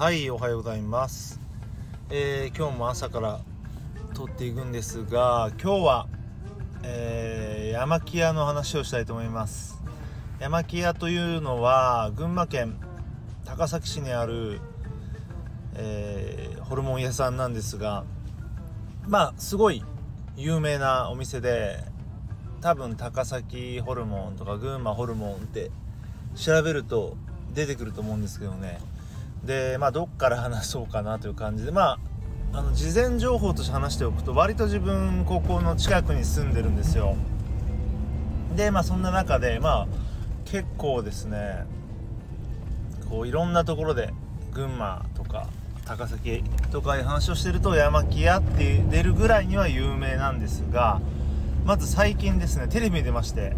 はいおはようございます、えー、今日も朝から撮っていくんですが今日は、えー、山木屋の話をしたいと思います。山木屋というのは群馬県高崎市にある、えー、ホルモン屋さんなんですがまあすごい有名なお店で多分高崎ホルモンとか群馬ホルモンって調べると出てくると思うんですけどね。でまあどっから話そうかなという感じでまああの事前情報として話しておくと割と自分ここの近くに住んでるんですよ。でまあそんな中でまあ結構ですねこういろんなところで群馬とか高崎とかいう話をしてると山木屋って出るぐらいには有名なんですがまず最近ですねテレビに出まして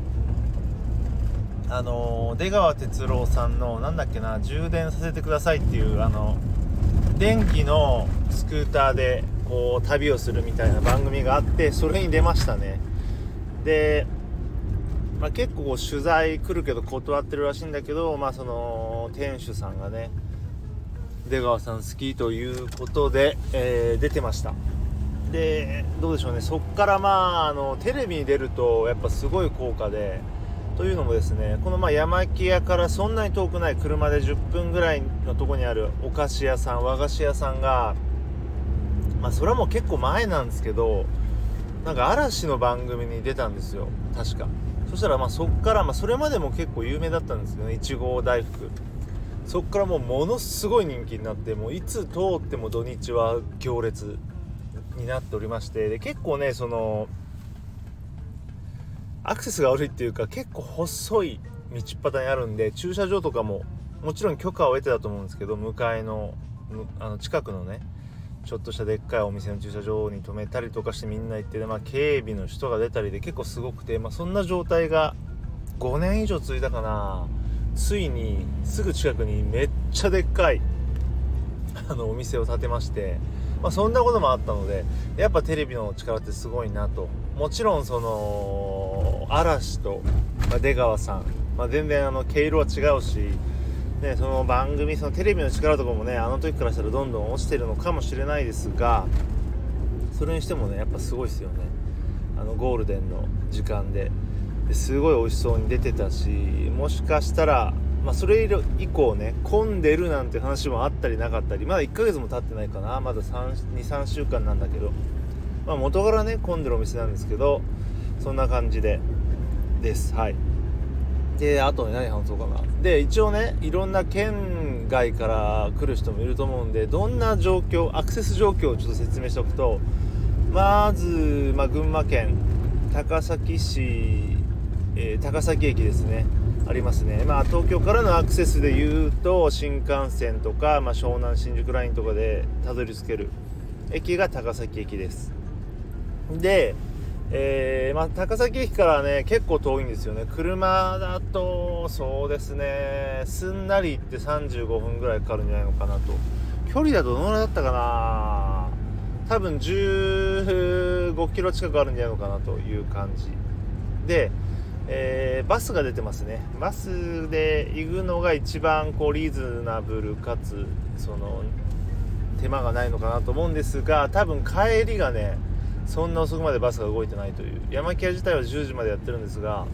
あの出川哲朗さんのなんだっけな充電させてくださいっていうあの電気のスクーターでこう旅をするみたいな番組があってそれに出ましたね。で、まあ、結構取材来るけど断ってるらしいんだけどまあその店主さんがね出川さん好きということで、えー、出てました。でどうでしょうね。そっからまああのテレビに出るとやっぱすごい効果でというのもですねこのま山木屋からそんなに遠くない車で10分ぐらいのとこにあるお菓子屋さん和菓子屋さんがまあそれはもう結構前なんですけどなんか嵐の番組に出たんですよ。確か。そしたらまあそっから、まあ、それまでも結構有名だったんですけどねいちご大福。そっからもうものすごい人気になってもういつ通っても土日は行列になっておりましてで結構ねそのアクセスが悪いっていうか結構細い道端にあるんで駐車場とかももちろん許可を得てたと思うんですけど向かいのあの近くのねちょっとしたでっかいお店の駐車場に止めたりとかしてみんな行って、まあ、警備の人が出たりで結構すごくて、まあ、そんな状態が5年以上続いたかな。ついにすぐ近くにめっちゃでっかいあのお店を建てましてまあ、そんなこともあったのでやっぱテレビの力ってすごいなと。もちろんその嵐と、ま、出川さん、まあ、全然あの毛色は違うし、ね、その番組そのテレビの力とかもねあの時からしたらどんどん落ちてるのかもしれないですがそれにしてもねやっぱすごいですよね。あのゴールデンの時間で。ですごい美味しそうに出てたしもしかしたらまあ、それ以降ね混んでるなんて話もあったりなかったりまだ1ヶ月も経ってないかな。まだ23週間なんだけど、まあ、元からね混んでるお店なんですけどそんな感じで。です。はい。であと何話そうかな。で一応ねいろんな県外から来る人もいると思うんでどんな状況アクセス状況をちょっと説明しておくとまず、まあ、群馬県高崎市、えー、高崎駅ですね。ありますね、まあ、東京からのアクセスでいうと新幹線とか、まあ、湘南新宿ラインとかでたどり着ける駅が高崎駅です。で、えー、まあ、高崎駅からね結構遠いんですよね。車だとそうですねすんなり行って35分ぐらいかかるんじゃないのかなと。距離だとどのぐらいだったかな。多分15キロ近くあるんじゃないのかなという感じ。でえー、バスが出てますね。バスで行くのが一番こうリーズナブルかつその手間がないのかなと思うんですが多分帰りがねそんな遅くまでバスが動いてないという。山木屋自体は10時までやってるんですが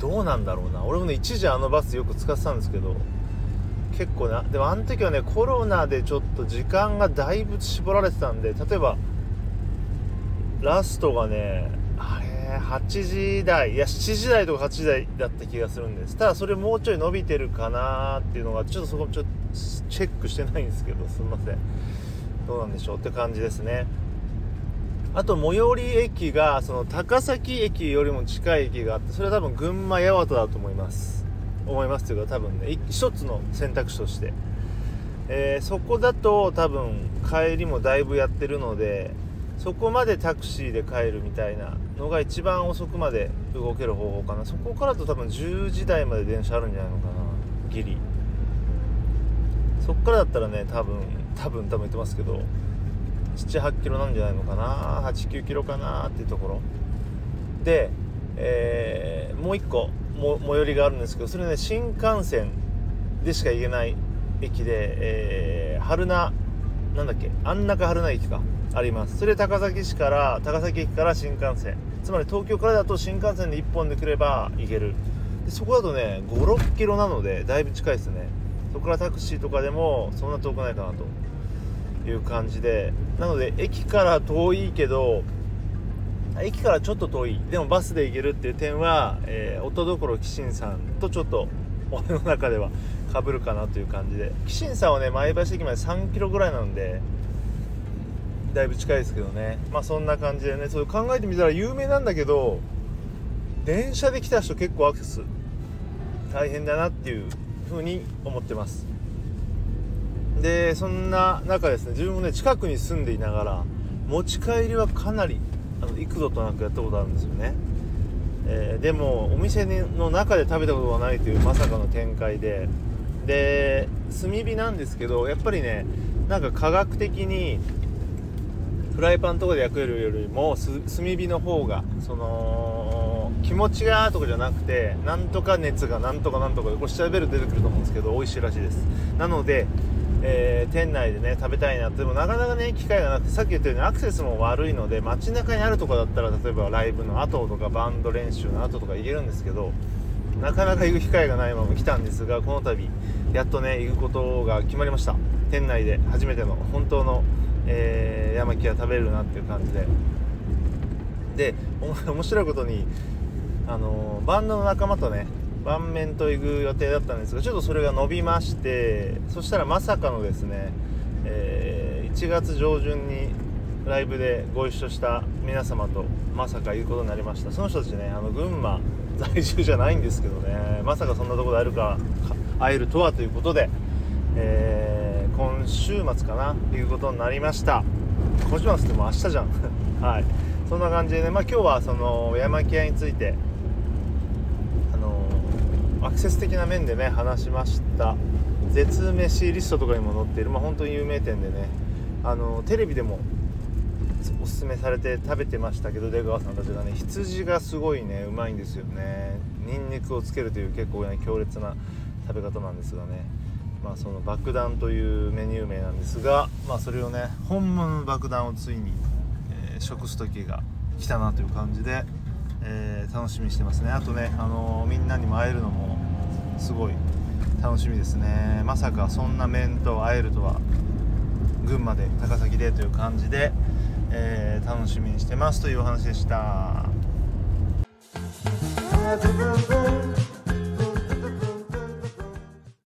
どうなんだろうな。俺もね一時あのバスよく使ってたんですけど結構な。でもあの時はねコロナでちょっと時間がだいぶ絞られてたんで例えばラストがねあれ8時台。いや7時台とか8時台だった気がするんです。ただそれもうちょい伸びてるかなっていうのがちょっとそこちょっとチェックしてないんですけどすみません。どうなんでしょうって感じですね。あと最寄り駅がその高崎駅よりも近い駅があってそれは多分群馬八幡だと思います。思いますというか多分ね一つの選択肢として、えー、そこだと多分帰りもだいぶやってるのでそこまでタクシーで帰るみたいなのが一番遅くまで動ける方法かな。そこからと多分10時台まで電車あるんじゃないのかなギリ。そっからだったらね多分多分多分言ってますけど。78キロなんじゃないのかな？89キロかなっていうところ。で、えー、もう一個も最寄りがあるんですけどそれね新幹線でしか行けない駅で、えー、春名なんだっけ？安中春名駅か。あります。それ高崎市から高崎駅から新幹線。つまり東京からだと新幹線で1本で来れば行ける。でそこだとね56キロなのでだいぶ近いですね。そこからタクシーとかでもそんな遠くないかなと。いう感じでなので駅から遠いけど駅からちょっと遠い。でもバスで行けるっていう点は、えー、音どころ紀信さんとちょっと俺の中ではかぶるかなという感じで。紀信さんはね前橋駅まで3キロぐらいなんでだいぶ近いですけどね。まあそんな感じでね。そう考えてみたら有名なんだけど電車で来た人結構アクセス大変だなっていう風に思ってます。でそんな中ですね自分もね近くに住んでいながら持ち帰りはかなりあの幾度となくやったことあるんですよね、えー、でもお店の中で食べたことがないというまさかの展開で。で炭火なんですけどやっぱりねなんか科学的にフライパンとかで焼くよりも炭火の方がその気持ちがとかじゃなくてなんとか熱がなんとかなんとかでこれ調べると出てくると思うんですけど美味しいらしいです。なので、えー、店内でね食べたいなって。でもなかなかね機会がなくてさっき言ったようにアクセスも悪いので街中にあるとこだったら例えばライブの後とかバンド練習の後とか行けるんですけどなかなか行く機会がないまま来たんですがこの度やっとね行くことが決まりました。店内で初めての本当のえー、山木は食べるなっていう感じで。で 面白いことにあのバンドの仲間とね盤面と行く予定だったんですがちょっとそれが伸びましてそしたらまさかのですね、えー、1月上旬にライブでご一緒した皆様とまさか言うことになりました。その人たちねあの群馬在住じゃないんですけどねまさかそんなとこで会えるか会えるとはということで、えー今週末かなということになりました。今週末ってもう明日じゃん。はい。そんな感じでねまあ今日はその山木屋についてアクセス的な面でね話しました。絶飯リストとかにも載っている。まあ本当に有名店でね。あのテレビでもおすすめされて食べてましたけど出川さんたちがね羊がすごいねうまいんですよね。ニンニクをつけるという結構ね強烈な食べ方なんですがね。まあ、その爆弾というメニュー名なんですが、まあ、それをね本物の爆弾をついに、えー、食す時が来たなという感じで、えー、楽しみにしてますね。あとね、あの、みんなにも会えるのもすごい楽しみですねまさかそんな面と会えるとは群馬で高崎でという感じで、えー、楽しみにしてますというお話でした。